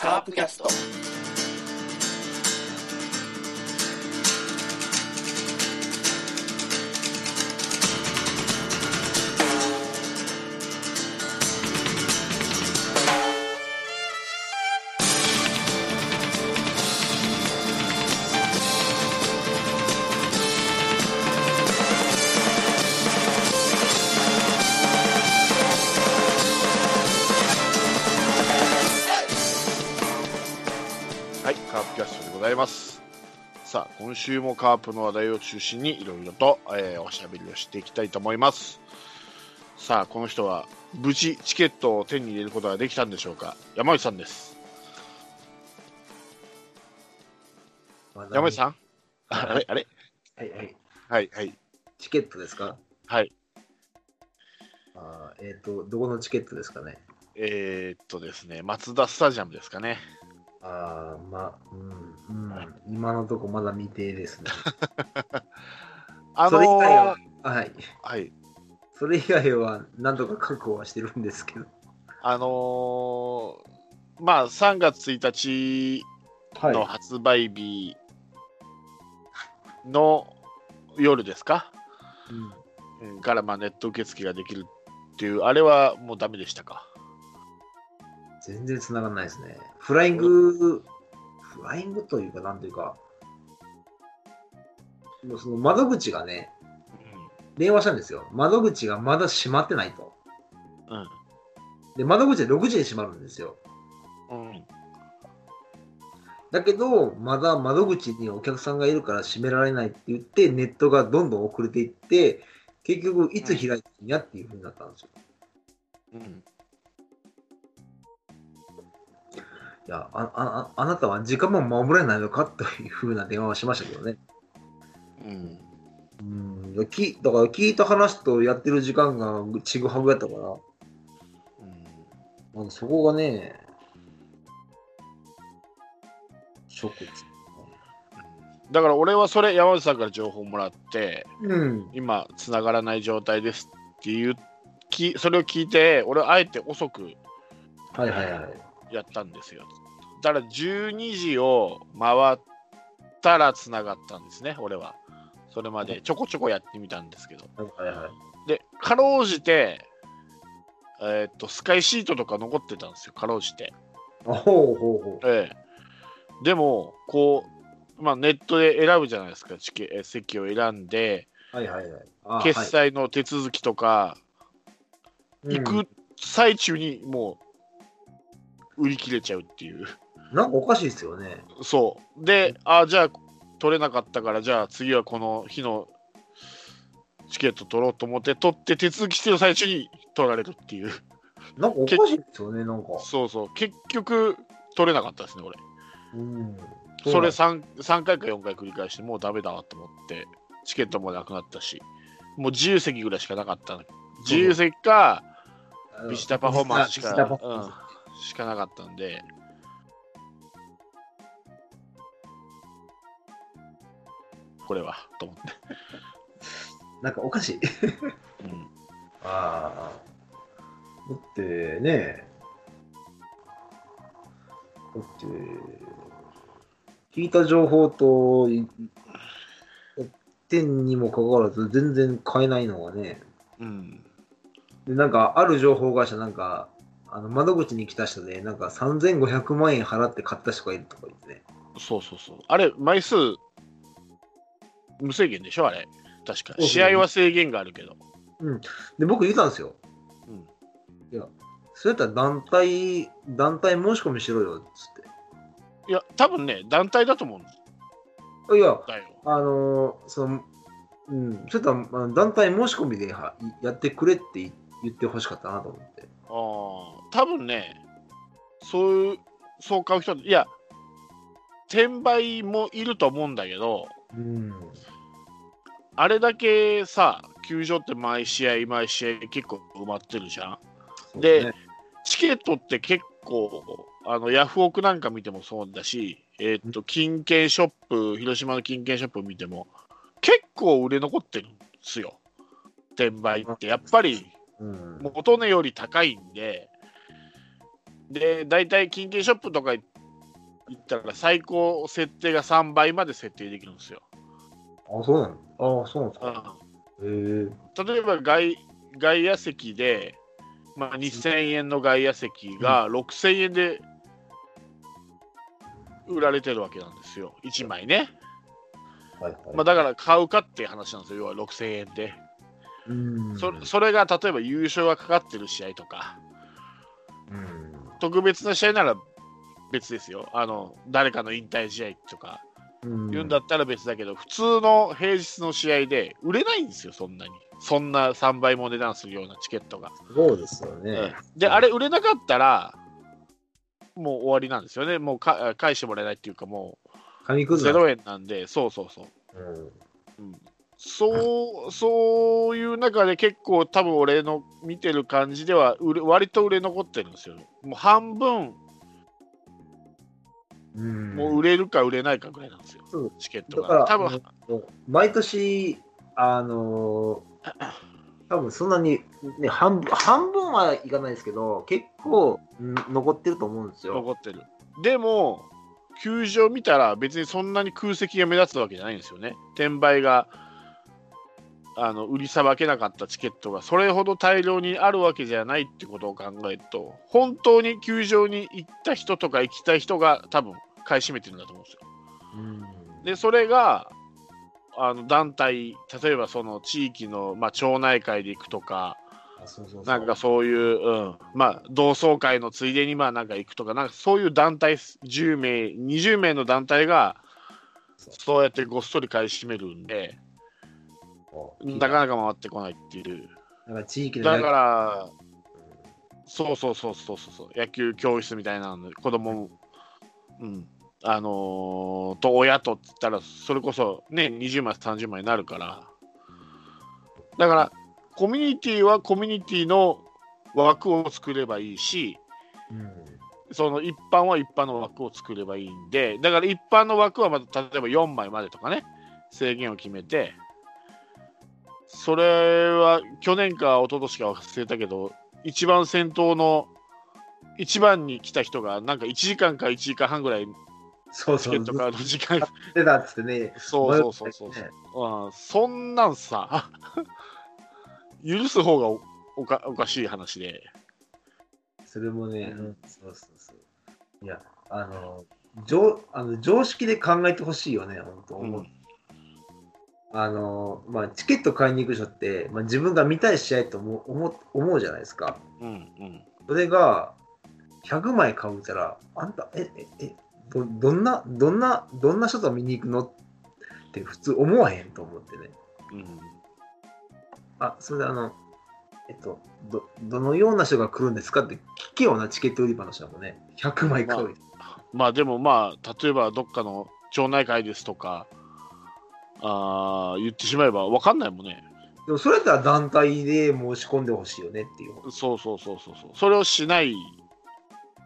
カープキャスト。週もカープの話題を中心にいろいろと、えーおしゃべりをしていきたいと思います。さあ、この人は無事チケットを手に入れることができたんでしょうか？山内さんです。山内さん？あれ？あれ？はいはい。はい、はい、チケットですか？はい。あーえっ、と、どこのチケットですかね？えー、っとですね、マツダスタジアムですかね。ああ、まあ、うん、うん。今のとこまだ未定ですね。あそれ以外のは、はい。はい、それ以外は何とか確保はしてるんですけど。あのーまあ、3月1日はの発売日の夜ですか、うんうんからまあネット受付ができるっていう、あれはもうダメでしたか？全然繋がんないですね。フライング、フライングというか、なんというか、もうその窓口がね、電話したんですよ。窓口がまだ閉まってないと。うん。で、窓口で6時で閉まるんですよ。うん。うん。だけど、まだ窓口にお客さんがいるから閉められないって言って、ネットがどんどん遅れていって、結局、いつ開いてんやっていうふうになったんですよ。うん。いや、ああああなたは時間も守れないのかというふうな電話をしましたけどね。うん。うん、いやきだから聞いた話とやってる時間がちぐはぐやったから、まあ、そこがね、ショックです。だから俺はそれ、山内さんから情報もらって、うん。今、繋がらない状態ですっていう、きそれを聞いて、俺はあえて遅くはいはいはい。やったんですよ。だから12時を回ったら繋がったんですね、俺は。それまでちょこちょこやってみたんですけど。はいはいはい。で、かろうじて、えーっと、スカイシートとか残ってたんですよ、かろうじて。あほうほうほう。ええ。でも、こう、まあ、ネットで選ぶじゃないですか、チケえ席を選んで、はいはいはい。あ決済の手続きとか、はい行く最中にもう、売り切れちゃうっていう。うんなんかおかしいですよね。そう。で、あじゃあ、取れなかったから、じゃあ次はこの日のチケット取ろうと思って、取って手続きしてる最中に取られるっていう。なんかおかしいですよね、なんか。そうそう。結局、取れなかったですね、俺。うん。それさ 3, 3回か4回繰り返して、もうダメだなと思って、チケットもなくなったし、もう自由席ぐらいしかなかったの。自由席か、ビジターパフォーマンスしかうんしかなかったんで、これは、と思って。スなんかおかしい。うんああ。だってね、だって、聞いた情報と、い点にもかかわらず全然買えないのはね、うん。でなんかある情報会社なんか、あの窓口に来た人で、なんか3500万円払って買った人がいるとか言ってね。そうそうそう。あれ、枚数、無制限でしょ、あれ。確か。試合は制限があるけど。で、僕言ったんですよ。うんいや、それやったら団体、団体申し込みしろよ、つって。いや、多分ね、団体だと思うんいや、だよ。あのーその、うん、ちょっとまあ団体申し込みではやってくれって言言ってほしかったなと思って。ああ、多分ね、そういう、そう買う人、いや、転売もいると思うんだけど、うん。あれだけさ、球場って毎試合、毎試合結構埋まってるじゃん。でねチケットって結構、あのヤフオクなんか見てもそうだし、えーっと、金券ショップ、広島の金券ショップ見ても、結構売れ残ってるんですよ。転売って。やっぱりうん。元値より高いんで、で、大体、金券ショップとか行ったら、最高設定が3倍まで設定できるんですよ。あ、そうなの？あ、そうなんですか。例えば外、外野席で、まあ、2000円の外野席が6000円で売られてるわけなんですよ、1枚ね。はいはい。まあ、だから買うかっていう話なんですよ、要は6000円で。うん。そそれが例えば優勝がかかってる試合とか、うん。特別な試合なら別ですよ。あの誰かの引退試合とかうん。言うんだったら別だけど、普通の平日の試合で売れないんですよ、そんなに。そんな3倍も値段するようなチケットが。そうですよね。で、あれ売れなかったら、もう終わりなんですよね。もうか返してもらえないっていうか、もう紙くずなん0円なんで、そうそうそう。うん。うんそうそういう中で結構多分俺の見てる感じでは売れ割と売れ残ってるんですよ。もう半分うん。もう売れるか売れないかぐらいなんですよ、そうチケットが。多分えっと毎年、あのー 多分そんなに、ね、半分半分はいかないですけど、結構、うん残ってると思うんですよ。残ってる。でも、球場見たら別にそんなに空席が目立つわけじゃないんですよね。転売があの売りさばけなかったチケットがそれほど大量にあるわけじゃないってことを考えると、本当に球場に行った人とか行きたい人が多分買い占めてるんだと思うんですよ。うん。で、それがあの団体、例えばその地域の、まあ、町内会で行くとか、なんかそういう、うん、まあ、同窓会のついでにまあなんか行くとか、なんかそういう団体、10名、20名の団体が、そうやってごっそり買い占めるんで、なかなか回ってこないっていう。なんか地域でだから、そうそうそうそうそうそう、野球教室みたいなので、子供も、うん、あのーと親とって言ったら、それこそね、20枚、30枚になるから、だから、コミュニティはコミュニティの枠を作ればいいし、うん。その一般は一般の枠を作ればいいんで、だから一般の枠はまた例えば4枚までとかね、制限を決めて、それは去年か一昨年か忘れたけど、一番先頭の一番に来た人が、なんか1時間か1時間半ぐらいそうそう、チケット買うの時間、出たっつってね、そうそうそうそう、ね。うん、そんなんさ、許す方がおおかおかしい話で、それもね、うんそうそうそう。いや、あの、常あの常識で考えてほしいよね、本当、うんあの、まあ、チケット買いに行く人って、まあ、自分が見たい試合と思う思う思うじゃないですか。うんうん、それが、100枚買うたら、あんた、え、え、え、どどんな、どんな、どんな人と見に行くの？って普通思わへんと思ってね。うん、あ、それであの、えっと、ど、どのような人が来るんですかって聞けよな、チケット売り場の人もね。100枚買う。まあでもまあ例えばどっかの町内会ですとかあー言ってしまえば分かんないもんね。でもそれやったら団体で申し込んでほしいよねっていう。そうそうそうそうそう。それをしない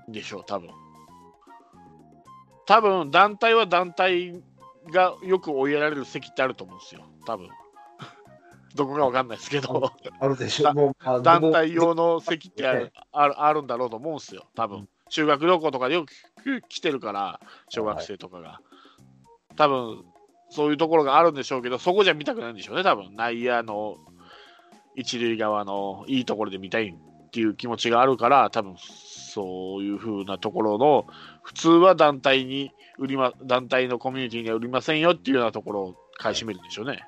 でしょう多分。多分団体は団体がよく追いやられる席ってあると思うんですよ。多分。どこか分かんないですけど。あるでしょ。もう、まあ団体用の席ってあるあるあるんだろうと思うんですよ。多分。修学旅行とかでよく来てるから小学生とかが、多分そういうところがあるんでしょうけどそこじゃ見たくないんでしょうね多分内野の一塁側のいいところで見たいっていう気持ちがあるから多分そういう風なところの普通は団体に売りま団体のコミュニティには売りませんよっていうようなところを買い占めるんでしょうね。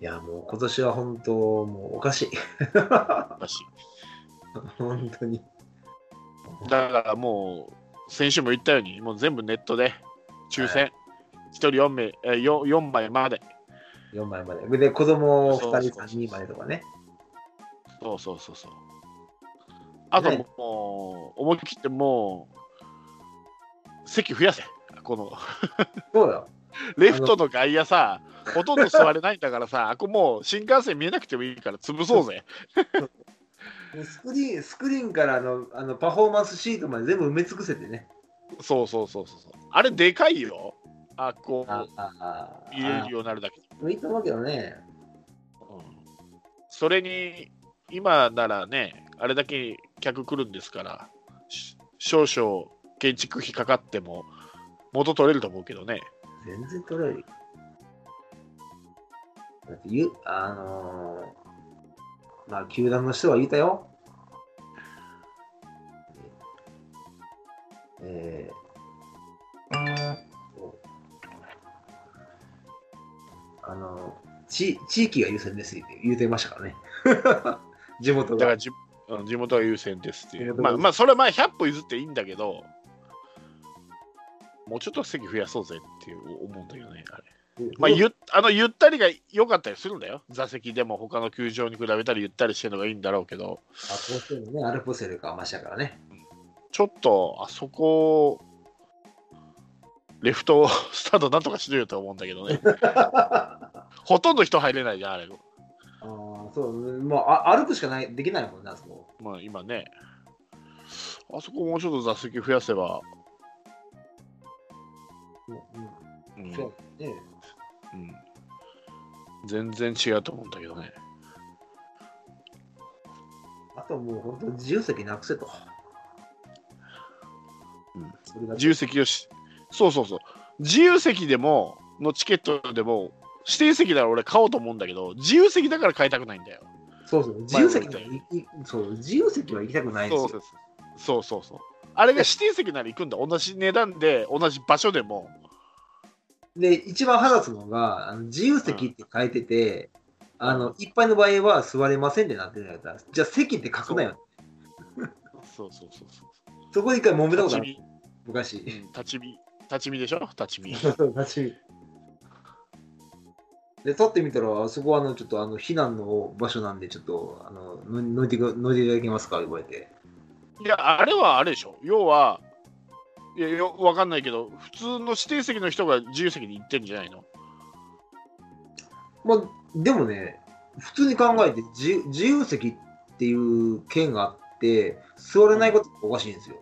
いや、もう今年は本当、もうおかしい。私 本当に。だからもう、先週も言ったように、もう全部ネットで抽選、1人4名、え 4, 4枚まで。4枚まで。で、子供2人、そうそうそう3人までとかね。そうそうそうそう。あとねもう、思い切ってもう、席増やせ。この、そうよ。レフトの外野さ、ほとんど座れないんだからさ、あこもう新幹線見えなくてもいいから潰そうぜ。スクリーン、スクリーンからあのあのパフォーマンスシートまで全部埋め尽くせてね。そうそうそうそうそう。あれでかいよ。あこあう、あ入れるようになるだけ。あいいと思うけどね。うんそれに今ならね、あれだけ客来るんですから、し少々建築費かかっても元取れると思うけどね。全然取れるよ。だってゆ、あのーまあ、球団の人は言ったよ。えー、あの地、地域が優先ですって言うてましたからね。地元が。地元が優先ですっていう。まあ、まあ、それはまあ100歩譲っていいんだけど、もうちょっと席増やそうぜって思うんだけどね、あれ。まあ、ゆあのゆったりが良かったりするんだよ。座席でも他の球場に比べたらゆったりしてるのがいいんだろうけど、あ、こうしてもね、アルプスよりかはマシだからね。ちょっとあそこ、レフトスタンドなんとかしろよと思うんだけどね。ほとんど人入れないじゃん、あれ。あーそう、もうあ歩くしかない、できないもんね、あそこ。まあ今ね、あそこもうちょっと座席増やせば、うん、うんそうね。うん、全然違うと思うんだけどね。あともう本当自由席なくせと。うん自由席よし、そうそうそう、自由席でも、のチケットでも、指定席なら俺買おうと思うんだけど、自由席だから買いたくないんだよ。そうそう、自由席そう自由席は行きたくないんですよ。そうそうそうそうそう。あれが指定席なら行くんだ。同じ値段で、同じ場所でも。で、一番腹立つのが、あの自由席って書いてて、あの、いっぱいの場合は座れませんってなってるんだったら、じゃあ席って書くなよ。そうそうそうそう。そこで一回揉めたことある、立ち見、昔。うん立ち見、立ち見でしょ？立ち見。そう立ち見で、撮ってみたら、あそこはあの、ちょっとあの、避難の場所なんで、ちょっと、あの、の乗いてく、乗いていただけますか？言われて。いや、あれはあれでしょ。要は、いや、よわかんないけど、普通の指定席の人が自由席に行ってんじゃないの？まあ、でもね、普通に考えて自由自由席っていう券があって、座れないことがおかしいんですよ。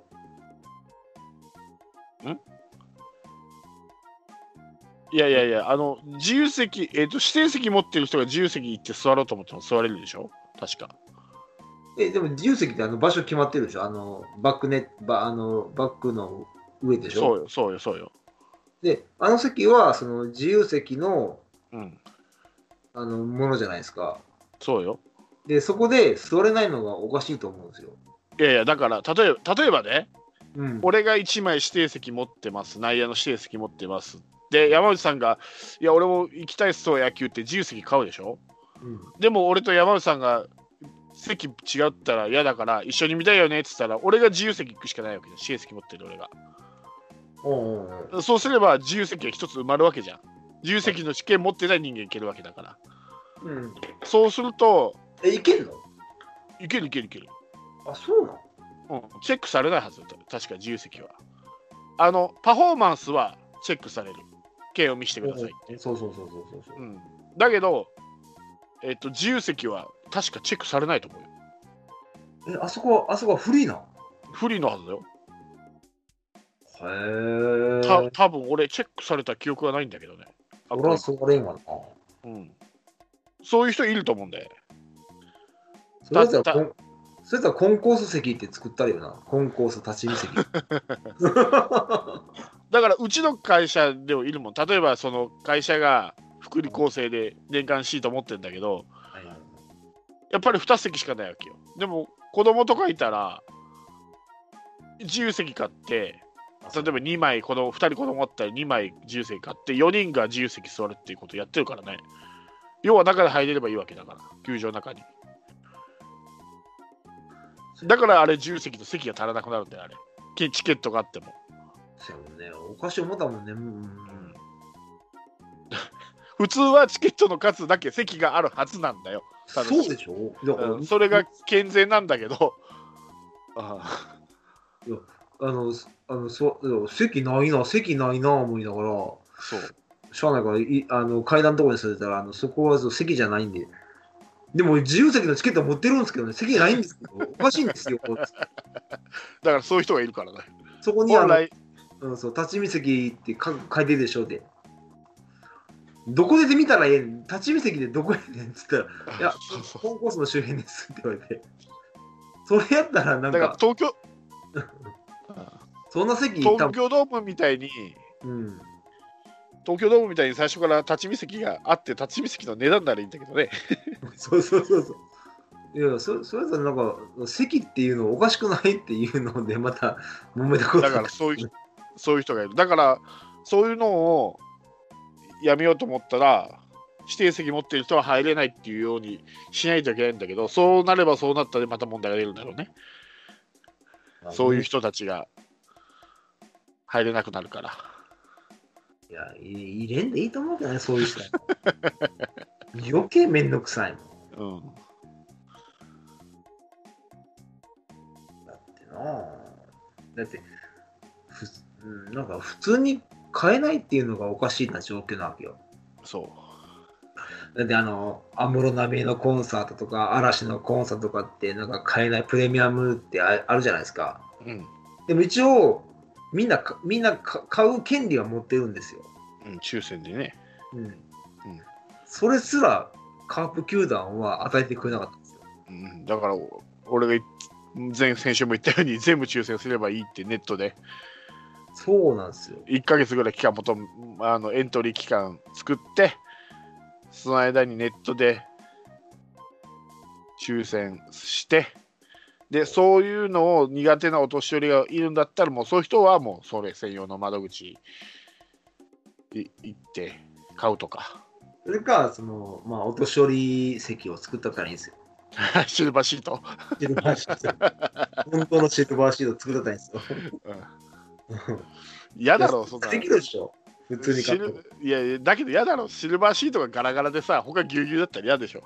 いやいやいや、あの、自由席、えっ、と、指定席持ってる人が自由席行って座ろうと思っても座れるでしょ？確か。え、でも自由席ってあの場所決まってるでしょ？あの、バックネバあのバックの上でしょ？そうよ、そうよ、そうよ。で、あの席は、その自由席の、うん、あの、ものじゃないですか。そうよ。で、そこで座れないのがおかしいと思うんですよ。いやいや、だから、例えば、例えばね、うん。俺が1枚指定席持ってます、内野の指定席持ってます。で、山内さんが、いや、俺も行きたいっすわ、野球って自由席買うでしょ？うんでも俺と山内さんが席違ったら嫌だから一緒に見たいよねって言ったら俺が自由席行くしかないわけじゃん指定席持ってる俺がそうすれば自由席が一つ埋まるわけじゃん。自由席の試験持ってない人間いけるわけだから。うん。そうするとえ、いけんの？いけるいけるいける、あ、そうなの？うん、チェックされないはずだ確か自由席は。あのパフォーマンスはチェックされる。券を見せてくださいって、そうそうそうそうそうそう。う。ん、だけどえっと自由席は確かチェックされないと思うよ。え、あそこは、あそこはフリーな不利のはずだよへえ。た多分俺チェックされた記憶がないんだけどねあ俺は座れんわな。うん、そういう人いると思うんでそれやったたらコン、それやったらコンコース席って作ったらいいよな。コンコース立ち見席。だからうちの会社でもいるもん例えばその会社が福利厚生で年間シート持ってるんだけどやっぱり2席しかないわけよでも子供とかいたら自由席買って例えば2枚子供2人子供あったら2枚自由席買って4人が自由席座るっていうことやってるからね。要は中で入れればいいわけだから球場の中に。だからあれ自由席と席が足らなくなるんだよあれ。チチケットがあっても。そうね。おかしい思ったもんね。うん。普通はチケットの数だけ席があるはずなんだよ。そうでしょ？うん。それが健全なんだけど、ああの、あのそ席ないな、席ないな、思いながら、そうしゃあないから、いあの階段のところに座れたら、あのそこはそう席じゃないんで。でも、自由席のチケット持ってるんですけどね、席ないんですけど、おかしいんですよ。だからそういう人がいるからね。そこにあの、うん、そう立ち見席ってか書いてるでしょで。どこで見たらええん？立ち見席でどこやねんっつったら、いや、コンコースの周辺ですって言われて、それやったらなんだからか、東京 そんな席多東分京ドームみたいにうん、東京ドームみたいに最初から立ち見席があって立ち見席の値段ならいいんだけどね。そうそうそうそう。いや、そそれとなんか、席っていうのおかしくないっていうので、また揉めたことだからそういうそういう人がいる。だからそういうのをやめようと思ったら指定席持ってる人は入れないっていうようにしないといけないんだけどそうなればそうなったでまた問題が出るんだろうね。そういう人たちが入れなくなるからいや、い入れんでいいと思うけどね、そういう人は。余計めんどくさいもん。うんだってなあだって、ふうんなんか普通に買えないっていうのがおかしいな状況なわけよ。そだってあの、安室奈美恵のコンサートとか、嵐のコンサートとかって、なんか買えないプレミアムってああるじゃないですか。ううん、でも一応、みんなか、みんなか買う権利は持ってるんですよ。うん、抽選でねうん。それすら、カープ球団は与えてくれなかったんですよ。うん、だからお俺がい前先週も言ったように全部抽選すればいいってネットでそうなんですよ。1ヶ月ぐらい期間もとあのエントリー期間作ってその間にネットで抽選してでそういうのを苦手なお年寄りがいるんだったらもうそういう人はもうそれ専用の窓口い行って買うとか。それか、その、まあ、お年寄り席を作ったらいいんですよ。シルバーシート、シルバーシート。本当のシルバーシート作ったらいいんですよ。うん、嫌だろそんなできるでしょ。普通にいやいやだけど嫌だろ。シルバーシートがガラガラでさ他ぎゅうぎゅうだったら嫌でしょ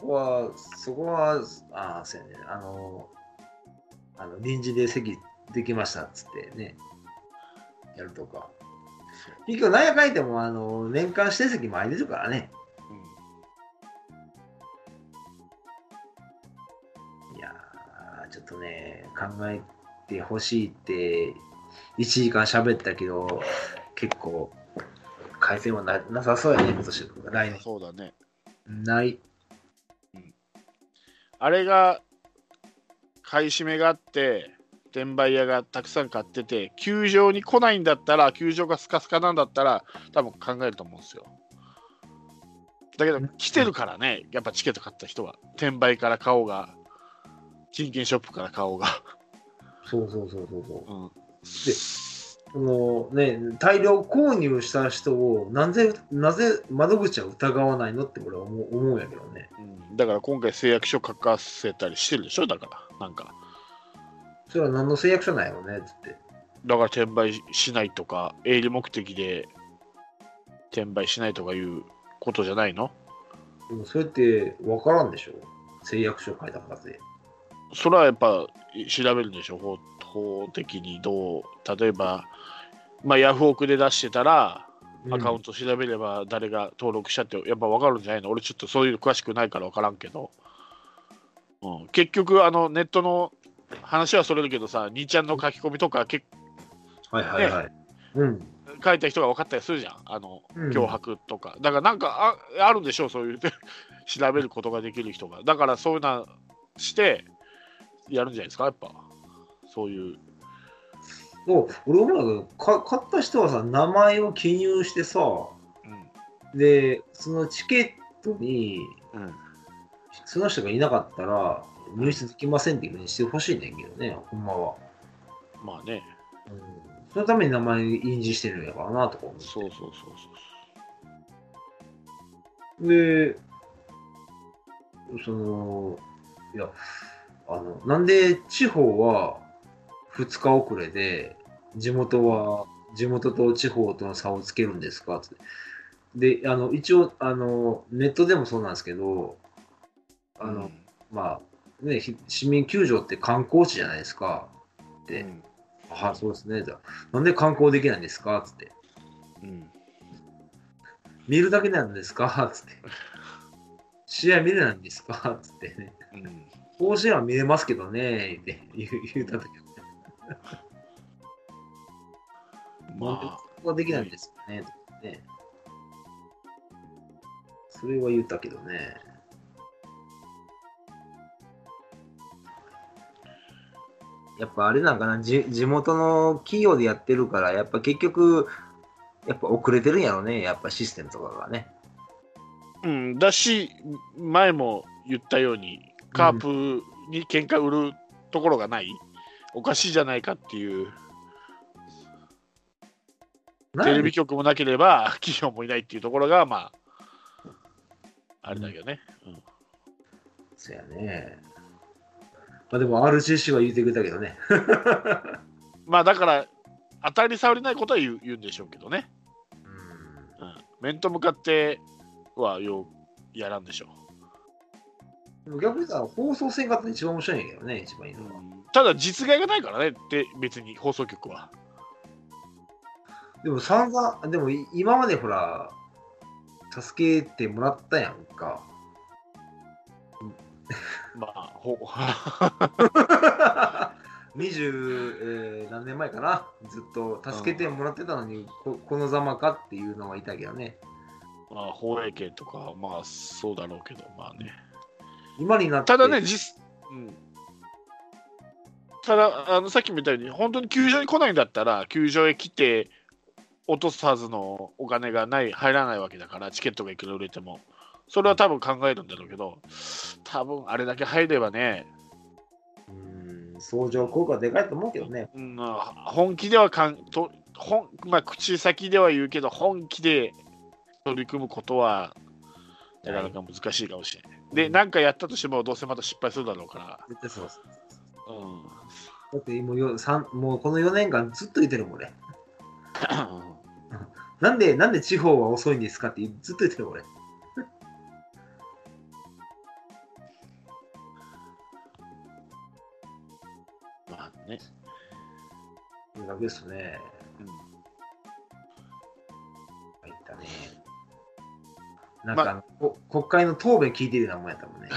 こは、そこは、ああ、そうやね。あの、あの臨時で席できましたっつってね、やるとか。結局、何やかんやっても、あの、年間指定席も空いてるからね。いやー、ちょっとね、考えてほしいって、1時間喋ったけど、結構、改善はななさそうやね、今年、来年。そうだねない。あれが買い占めがあって転売屋がたくさん買ってて球場に来ないんだったら球場がスカスカなんだったら多分考えると思うんですよ。だけど来てるからねやっぱチケット買った人は。転売から買おうが金券ショップから買おうが、そうそうそうそうそう。うん、そのね、大量購入した人をなぜ、なぜ窓口は疑わないのって俺は思う思うんやけどね。うん、だから今回誓約書書かせたりしてるでしょ？だからなんか。それは何の誓約書なんやろうねっつって。だから転売しないとか営利目的で転売しないとかいうことじゃないの？でもそれって分からんでしょ？誓約書書いたからで。それはやっぱ調べるんでしょ？法法的にどう？例えばまあヤフオクで出してたらアカウント調べれば誰が登録したってやっぱ分かるんじゃないの？俺ちょっとそういうの詳しくないから分からんけど、うん、結局あのネットの話はそれるけどさ兄ちゃんの書き込みとかけはいはいはい。うん。書いた人が分かったりするじゃん。あのうん。脅迫とか、だからなんかああるんでしょうそういう 調べることができる人が。だからそういうのしてやるんじゃないですかやっぱ。そういうそう俺思うんだけどか、買った人はさ、名前を記入してさ、うん。で、そのチケットに、うん。その人がいなかったら、入室できませんっていうふうにしてほしいねんけどね、ほんまは。まあね。うん、そのために名前印字してるんやからなとか思って。そうそうそう。で、その、いや、あの、なんで地方は2日遅れで、地元は、地元と地方との差をつけるんですか？って。で、あの、一応、あの、ネットでもそうなんですけど、あの、うんまあ、ね、ひ市民球場って観光地じゃないですか？で、うんあそうですね。じゃあなんで観光できないんですか？つって。うん見るだけなんですか？つって。試合見れないんですか？つってね。うん甲子園は見れますけどね。って言う言うた時まあ、ここはできないんですかね、ね。それは言ったけどね。やっぱあれなんかな、じ地元の企業でやってるから、やっぱ結局、やっぱ遅れてるんやろね、やっぱシステムとかがね。うん、だし、前も言ったように、カープに喧嘩売るところがない、おかしいじゃないかっていう、テレビ局もなければ、企業もいないっていうところが、まあ、あれだけどね。うんそうやね。まあでも RCC は言ってくれたけどね。まあ、だから、当たり障りないことは言う言うんでしょうけどね。うんうん、面と向かってはようやらんでしょでも逆にさ、放送せんかったら一番面白いんやけどね、一番いいのう、は。ただ実害がないからねって別に放送局はでも散々、でもい今までほら、助けてもらったやんか。まあほ20、えー何年前かなずっと助けてもらってたのに、ここのざまかっていうのはいたけどね。まあ放映権とかまあそうだろうけどまあね今になって。ただね実うんただあのさっきも言ったように本当に球場に来ないんだったら球場へ来て落とすはずのお金がない入らないわけだからチケットがいくら売れてもそれは多分考えるんだろうけど多分あれだけ入ればねうん、相乗効果でかいと思うけどね。うん、本気ではかんと本、まあ、口先では言うけど、本気で取り組むことはなかなか難しいかもしれない。で、何かやったとしても、どうせまた失敗するだろうか絶対そうです。ら。うんだってもうもうこの4年間ずっと言ってるもん俺。なんで、なんで地方は遅いんですかってずっと言ってる俺。まあね。だけですね。うん入ったね。なんかあの、こ国会の答弁聞いてるようなもんやったもんね。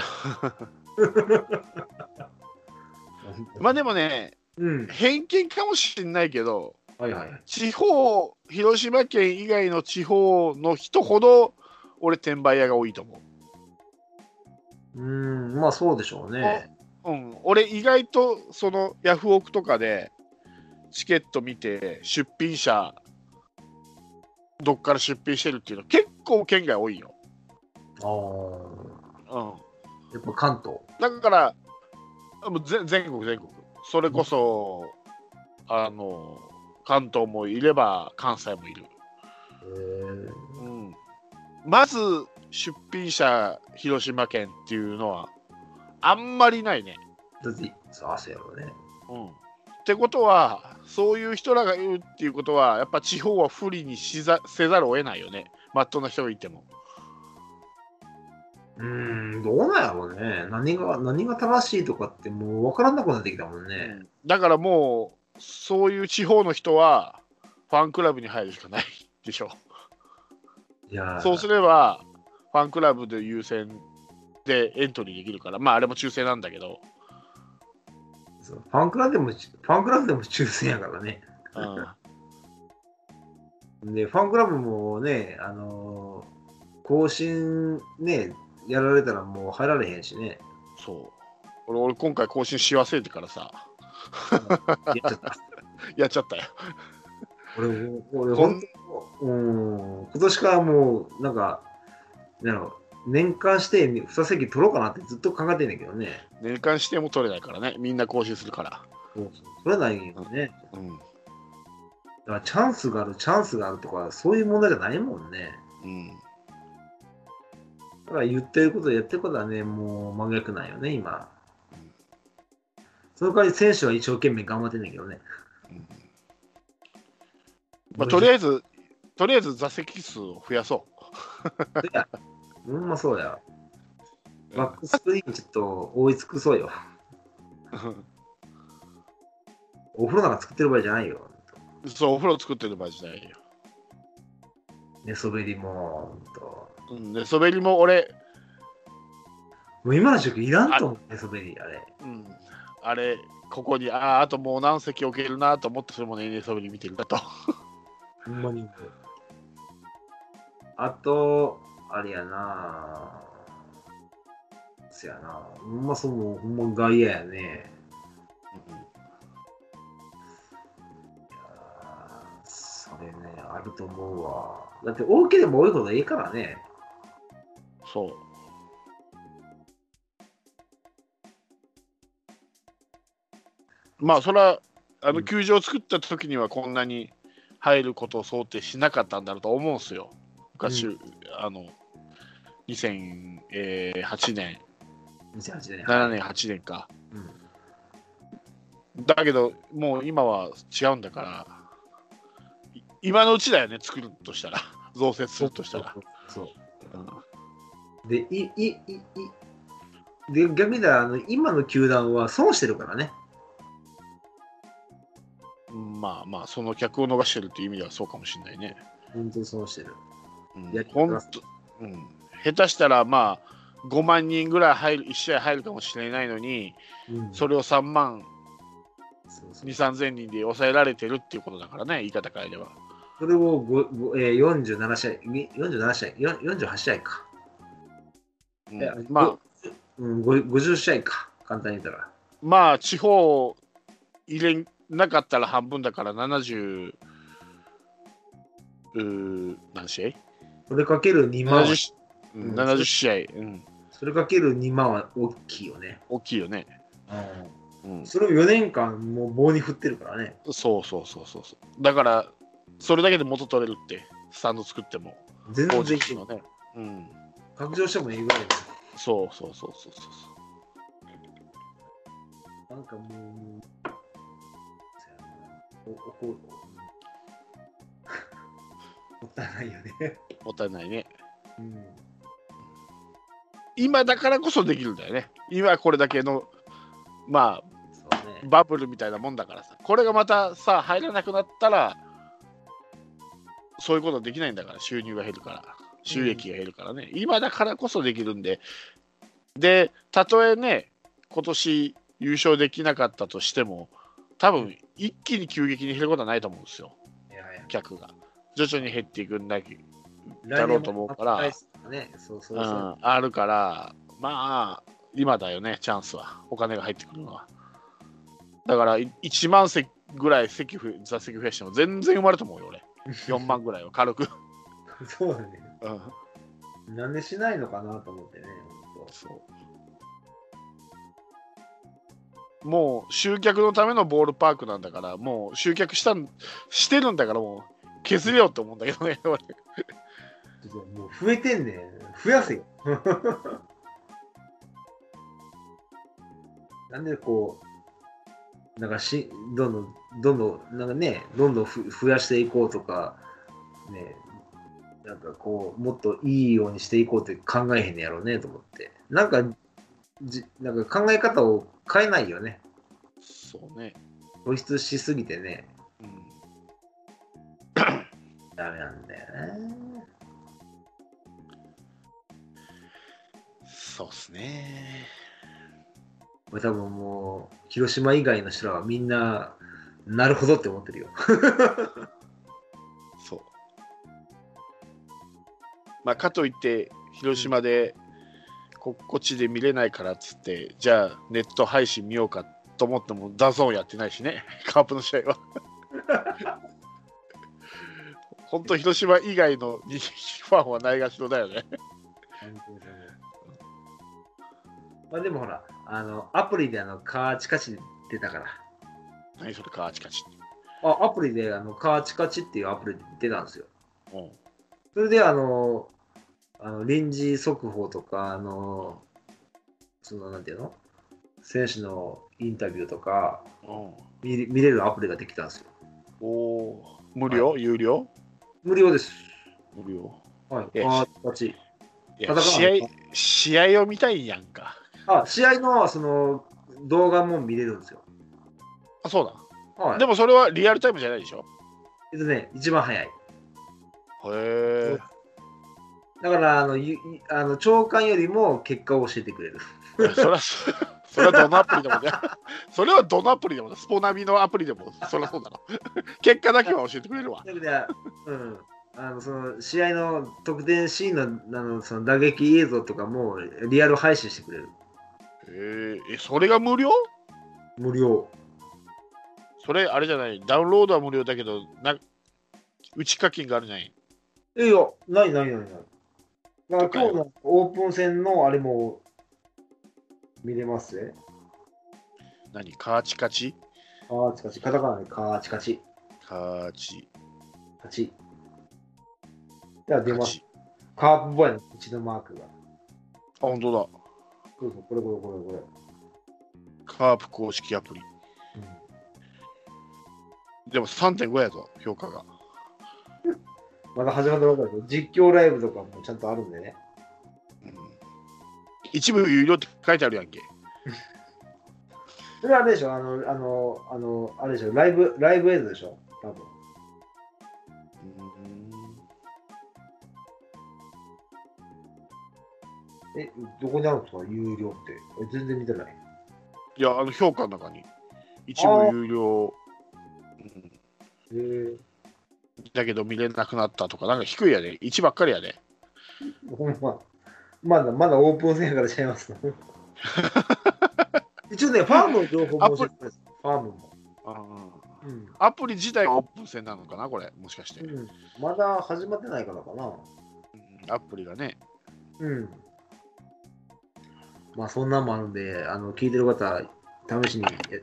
まあでもね、うん。偏見かもしれないけど、はいはいはい。地方、広島県以外の地方の人ほど、俺、転売屋が多いと思う。うーん、まあそうでしょうね。うん、俺意外とそのヤフオクとかでチケット見て出品者どっから出品してるっていうの結構県外多いよ、ああ。うん、やっぱ関東。だからもう全全国全国それこそ、あの関東もいれば関西もいる。うん、まず出品者広島県っていうのはあんまりないねだって、そう、汗やろうね。うん、ってことはそういう人らがいるっていうことはやっぱ地方は不利にしざせざるを得ないよねまっとうな人がいても。うーん、どうなんやろうね。何が、何が正しいとかってもう分からなくなってきたもんね。だからもうそういう地方の人はファンクラブに入るしかない でしょ。いやー。そうすればファンクラブで優先でエントリーできるから。まああれも抽選なんだけど、そう。ファンクラブでも、ファンクラブでも抽選やからね。うん、で、ファンクラブもね、あのー更新ね、やられたらもう入られへんしね。そう。俺俺今回更新し忘れてからさやっちゃった。やっちゃったよ俺も、俺、こんほんと、うん、今年からもう、なんか、なん年間して2席取ろうかなってずっと考えてんねんけどね。年間しても取れないからねみんな更新するから。そうそう取れないよね。うんだからチャンスがある、チャンスがあるとか、そういう問題じゃないもんね。うんだから言ってること、やってることはね、もう真逆なんよね、今。その代わり選手は一生懸命頑張ってんねんけどね。まあ、とりあえず、とりあえず座席数を増やそいや、ほんまそうや。う。バックスクリーンちょっと追い尽くそうよ。お風呂なんか作ってる場合じゃないよ。そう、お風呂作ってる場合じゃないよ。寝そべりも、うん、寝そべりも俺、もう今の時期いらんと思う、寝そべり、あれ。うん、あれ、ここに、ああ、あともう何席置けるなと思って、それもね、寝そべり見てるだと。ほんまに。あと、あれやなそやなほんまその、ほんま外野やね。それね、あると思うわ。だって大きければ多いほどいいからね。そまあ、それは、あのうん球場を作った時にはこんなに入ることを想定しなかったんだろうと思うんですよ。昔、うあの、2008年、2008年。7年、8年か。うん。だけど、もう今は違うんだから、い今のうちだよね、作るとしたら、増設するとしたら。そう。うんで、い、い、い、い、で、逆に言ったら、あの、今の球団は損してるからね。まあまあ、その客を逃してるっていう意味ではそうかもしれないね。本当に損してる。うんほんとうん、下手したら、まあ、5万人ぐらい入る、1試合入るかもしれないのに、うんそれを3万そうそう2、3000人で抑えられてるっていうことだからね、言い方変えれば。それをえー、47試合、み47試合、よ48試合か。うんえまあ、うん、ご50試合か。簡単に言ったら。まあ、地方入れなかったら半分だから70、うー何試合？それかける2万 ?70 しうんうん70試合、うん、それかける2万は大きいよね。大きいよね。うん、それを4年間もう棒に振ってるからね。そうそうそうそうそう。だから、それだけで元取れるって、スタンド作っても、全当然いける時のね。うん、拡張してもいいぐらいで。そうそうそうそうそう。なんかもう、おおこ もったいないよね。もったいないね。うん。今だからこそできるんだよね。今これだけの、まあ、ね。バブルみたいなもんだからさ。これがまたさ、入らなくなったら、そういうことできないんだから、収入が減るから、収益が減るからね。今だからこそできるんで、で、たとえね、今年優勝できなかったとしても、多分一気に急激に減ることはないと思うんですよ、いやいや客が。徐々に減っていくんだけだろうと思うからもね、そうそうそう。うん、あるから、まあ、今だよね、チャンスは。お金が入ってくるのは。だから、い1万席ぐらい席ふ座席増やしても全然生まれると思うよ、俺。4万ぐらいは軽く。そうだね。うん、なんでしないのかなと思ってね。そう。もう集客のためのボールパークなんだから、もう集客したんしてるんだから、もう削れよって思うんだけどね、俺。もう増えてんねん。増やせよ。なんでこう、なんかし、どんどん、どんどん、なんかね、どんどんふ増やしていこうとか、ね、なんかこう、もっといいようにしていこうって考えへんねやろうねと思って。なんか、じなんか考え方を変えないよね。そうね。固執しすぎてね、うんダメなんだよね。そうっすね。これ多分もう、広島以外の人らはみんな、なるほどって思ってるよ。そう。まあ、かといって、広島で、ここっちで見れないからっつって、じゃあ、ネット配信見ようかと思っても、 DAZN やってないしね、カープの試合は。本当、広島以外のファンはないがしろだよね。まあでもほら、あの、アプリであの、カーチカチ出たから。何それ、カーチカチ。あ、アプリであの、カーチカチっていうアプリで出たんですよ。うんそれであの、あの臨時速報とか、あの、その、なんていうの？選手のインタビューとかうん見れ見れるアプリができたんですよ。おおー、無料、有料？無料です。無料。はい。えカーチカチ。いやカタカナ試合、試合を見たいんやんか。あ、試合のその動画も見れるんですよ。あ、そうだ。はい。でもそれはリアルタイムじゃないでしょ？えっとね、一番早い。へえ。だから、あの、ゆあの長官よりも結果を教えてくれる。そら そそれはどのアプリでもね。それはどのアプリでもね。スポナビのアプリでも、そりゃそうだろ。結果だけは教えてくれるわ。うん。あのその試合の得点シーンのあのその打撃映像とかもリアル配信してくれる。えー、え、それが無料？無料。それ、あれじゃない？ダウンロードは無料だけど、な内課金があるじゃない？いや、ないないないない。だから今日のオープン戦のあれも見れますね。何？カーチカチ？カーチカチ、カタカナでカーチカチ、カーチカチ。では出ます。カチ。カープボーイの口のマークが。あ、本当だ。そうそう、これこれこれこれ。カープ公式アプリ。でも3.5やぞ、評価が。まだ始まったばかりです実況ライブとかもちゃんとあるんでね。うん一部有料って書いてあるやんけ。それはあれでしょあの、あの、あの、あれでしょライブ、ライブ映像でしょ多分。え、どこにあるんですか？有料って。え全然見てない。いや、あの評価の中に。一部有料、うんへえだけど見れなくなったとか、なんか低いやで。1ばっかりやで。ほんま。まだ、まだオープン戦やからちゃいますの。一応ね、ファームの情報も教えてください。ファームも。うん。アプリ自体がオープン戦なのかな、これ、もしかして。うん、まだ始まってないからかな。うんアプリがね。うん。まあ、そんなんもあるんで、あの、聞いてる方、試しにえ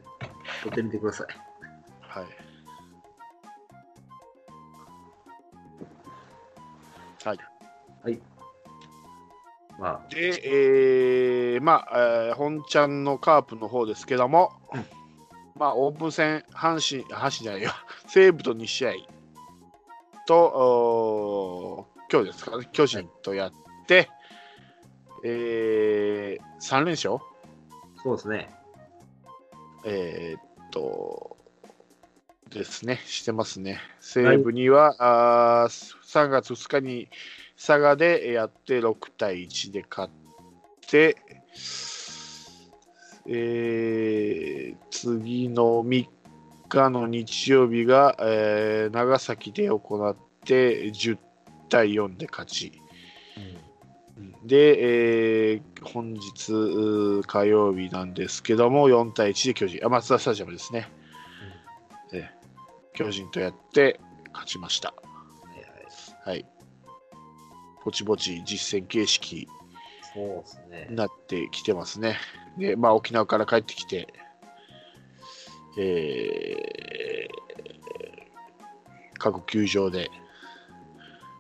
撮ってみてください。はい。はい。まで、えーまあ、えー本ちゃんのカープの方ですけども、うん。まあ、オープン戦、阪神、阪神じゃないよ、西武と2試合と、今日ですかね、巨人とやって、えー、3連勝？あ、そうですね。えーっと、ですね、してますね。西武には、あー3月2日に佐賀でやって6対1で勝って、えー次の3日の日曜日が、えー長崎で行って10対4で勝ち。で、えー本日火曜日なんですけども、4対1で巨人、あマツダスタジアムですね、えー巨人とやって勝ちました。はいはいはい。ぼちぼち実戦形式に。なってきてますね。で、まあ、沖縄から帰ってきて、えー各球場で、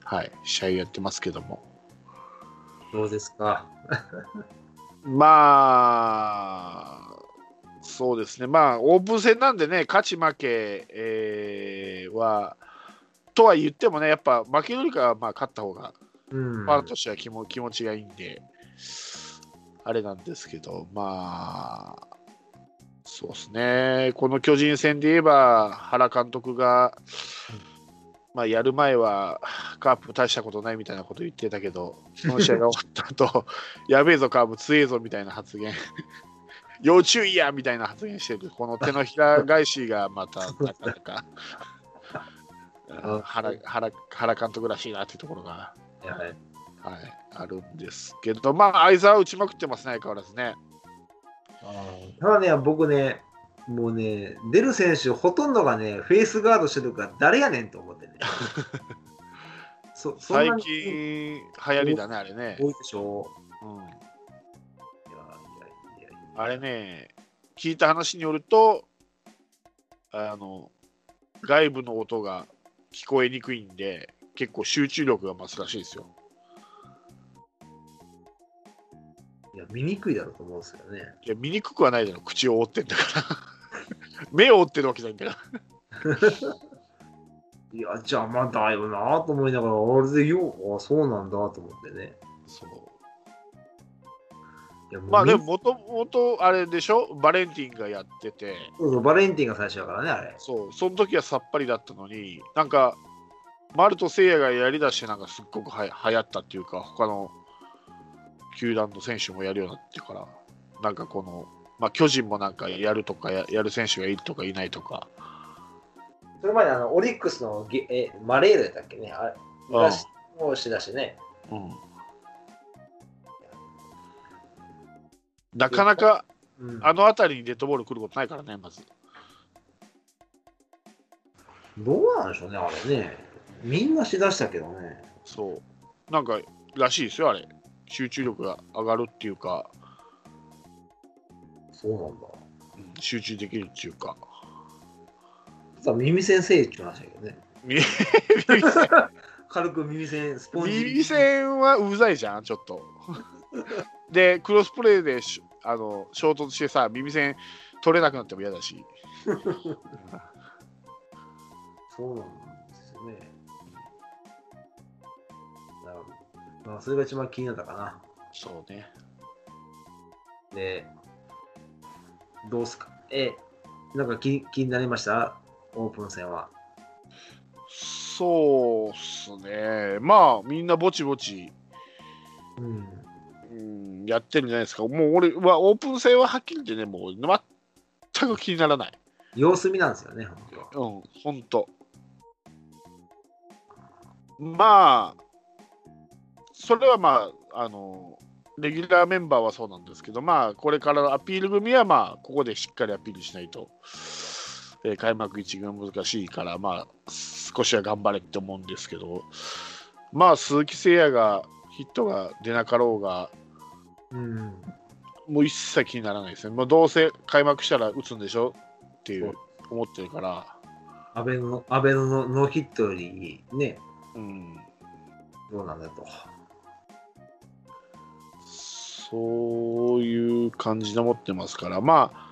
はい、試合やってますけども。どうですか？まあ、そうですね、まあ、オープン戦なんでね、勝ち負け、えーは、とは言ってもね、やっぱ負けよりかはまあ勝った方が、うん。ファンとしては気も気持ちがいいんで、あれなんですけど、まあ、そうですね、この巨人戦で言えば、原監督が、まあ、やる前は、カープ大したことないみたいなこと言ってたけど、その試合が終わった後、やべえぞ、カープ強えぞみたいな発言、要注意やみたいな発言してる、この手のひら返しがまた、なかなか、原原原監督らしいなっていうところが。はいはいはい、あるんですけど、まあ、相沢打ちまくってますね、相変わらずね。ただね、僕ね、もうね、出る選手ほとんどがね、フェイスガードしてるから誰やねんと思ってね。そそ最に近、流行りだね、あれね。多いでしょうん、あれね、聞いた話によると、あの、外部の音が聞こえにくいんで、結構集中力が増すらしいですよ。いや、見にくいだろうと思うんですよね。いや、見にくくはないだろ、口を覆ってんだから。目を覆ってるわけじゃないんだから。いや、邪魔だよなと思いながら、あれでよう、あそうなんだと思ってね。そうまあでも、みもともとあれでしょ、バレンティンがやってて、そうそうバレンティンが最初だからね、あれ。そう、その時はさっぱりだったのに、なんか、丸と聖也がやりだして、なんかすっごくは流行ったっていうか、他の球団の選手もやるようになってから、なんかこのまあ、巨人もなんかやるとかや、やる選手がいるとかいないとか、それまであのオリックスのゲえマレールだっけね、あれ昔もしてたしね。うん、なかなかうんあの辺りにデッドボール来ることないからね、まず。どうなんでしょうね、あれね。みんなしだしたけどね。そう。なんからしいですよ、あれ。集中力が上がるっていうか、そうなんだ。うん集中できるっていうか。さあ耳栓せえって言いましたけどね。耳 軽く耳栓、スポンジ。耳栓はうざいじゃん、ちょっと。で、クロスプレーでしあの衝突してさ、耳栓取れなくなっても嫌だし。そうなんですよね。なるほど。まあ、それが一番気になったかな。そうね。で、どうすか？え、なんか気気になりました？オープン戦は。そうっすね。まあ、みんなぼちぼち、うん。うん、やってるんじゃないですか。もう俺はオープン戦ははっきり言ってね、もう全く気にならない。様子見なんですよね、本当は。うん、ほんと。まあ、それはまあ、あの、レギュラーメンバーはそうなんですけど、まあ、これからのアピール組は、まあ、ここでしっかりアピールしないと、えー開幕一軍は難しいから、まあ、少しは頑張れって思うんですけど、まあ、鈴木誠也がヒットが出なかろうが、うん。もう一切気にならないですね。もうどうせ開幕したら打つんでしょっていう思ってるから、安倍の、安倍のノノーヒットよりね、うん、どうなんだと。そういう感じで持ってますから、まあ、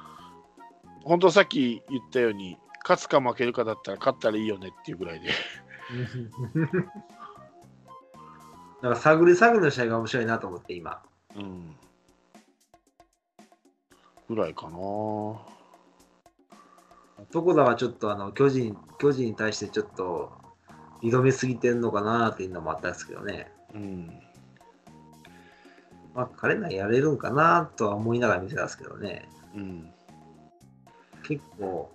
本当さっき言ったように、勝つか負けるかだったら勝ったらいいよねっていうぐらいで、なんか探り探りの試合が面白いなと思って、今。うん、ぐらいかな。床田はちょっとあの巨人巨人に対してちょっと挑みすぎてるのかなっていうのもあったんですけどね。うん、まあ、彼ならやれるんかなとは思いながら見てたんですけどね。うん、結構、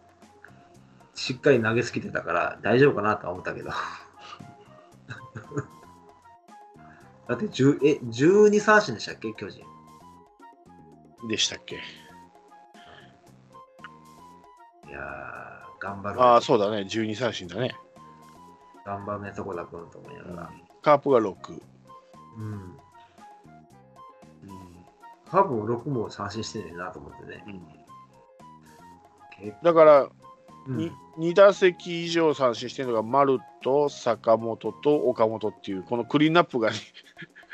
しっかり投げすぎてたから大丈夫かなとは思ったけど。だって10え12三振でしたっけ、巨人。でしたっけ？いやー、頑張る。ああ、そうだね、12三振だね。頑張るね、床田君と思いながら。カープが6。うん。うんカープも6も三振してんねんなと思ってね。うん結だから、うんに2打席以上三振してるのが丸と坂本と岡本っていうこのクリーンナップが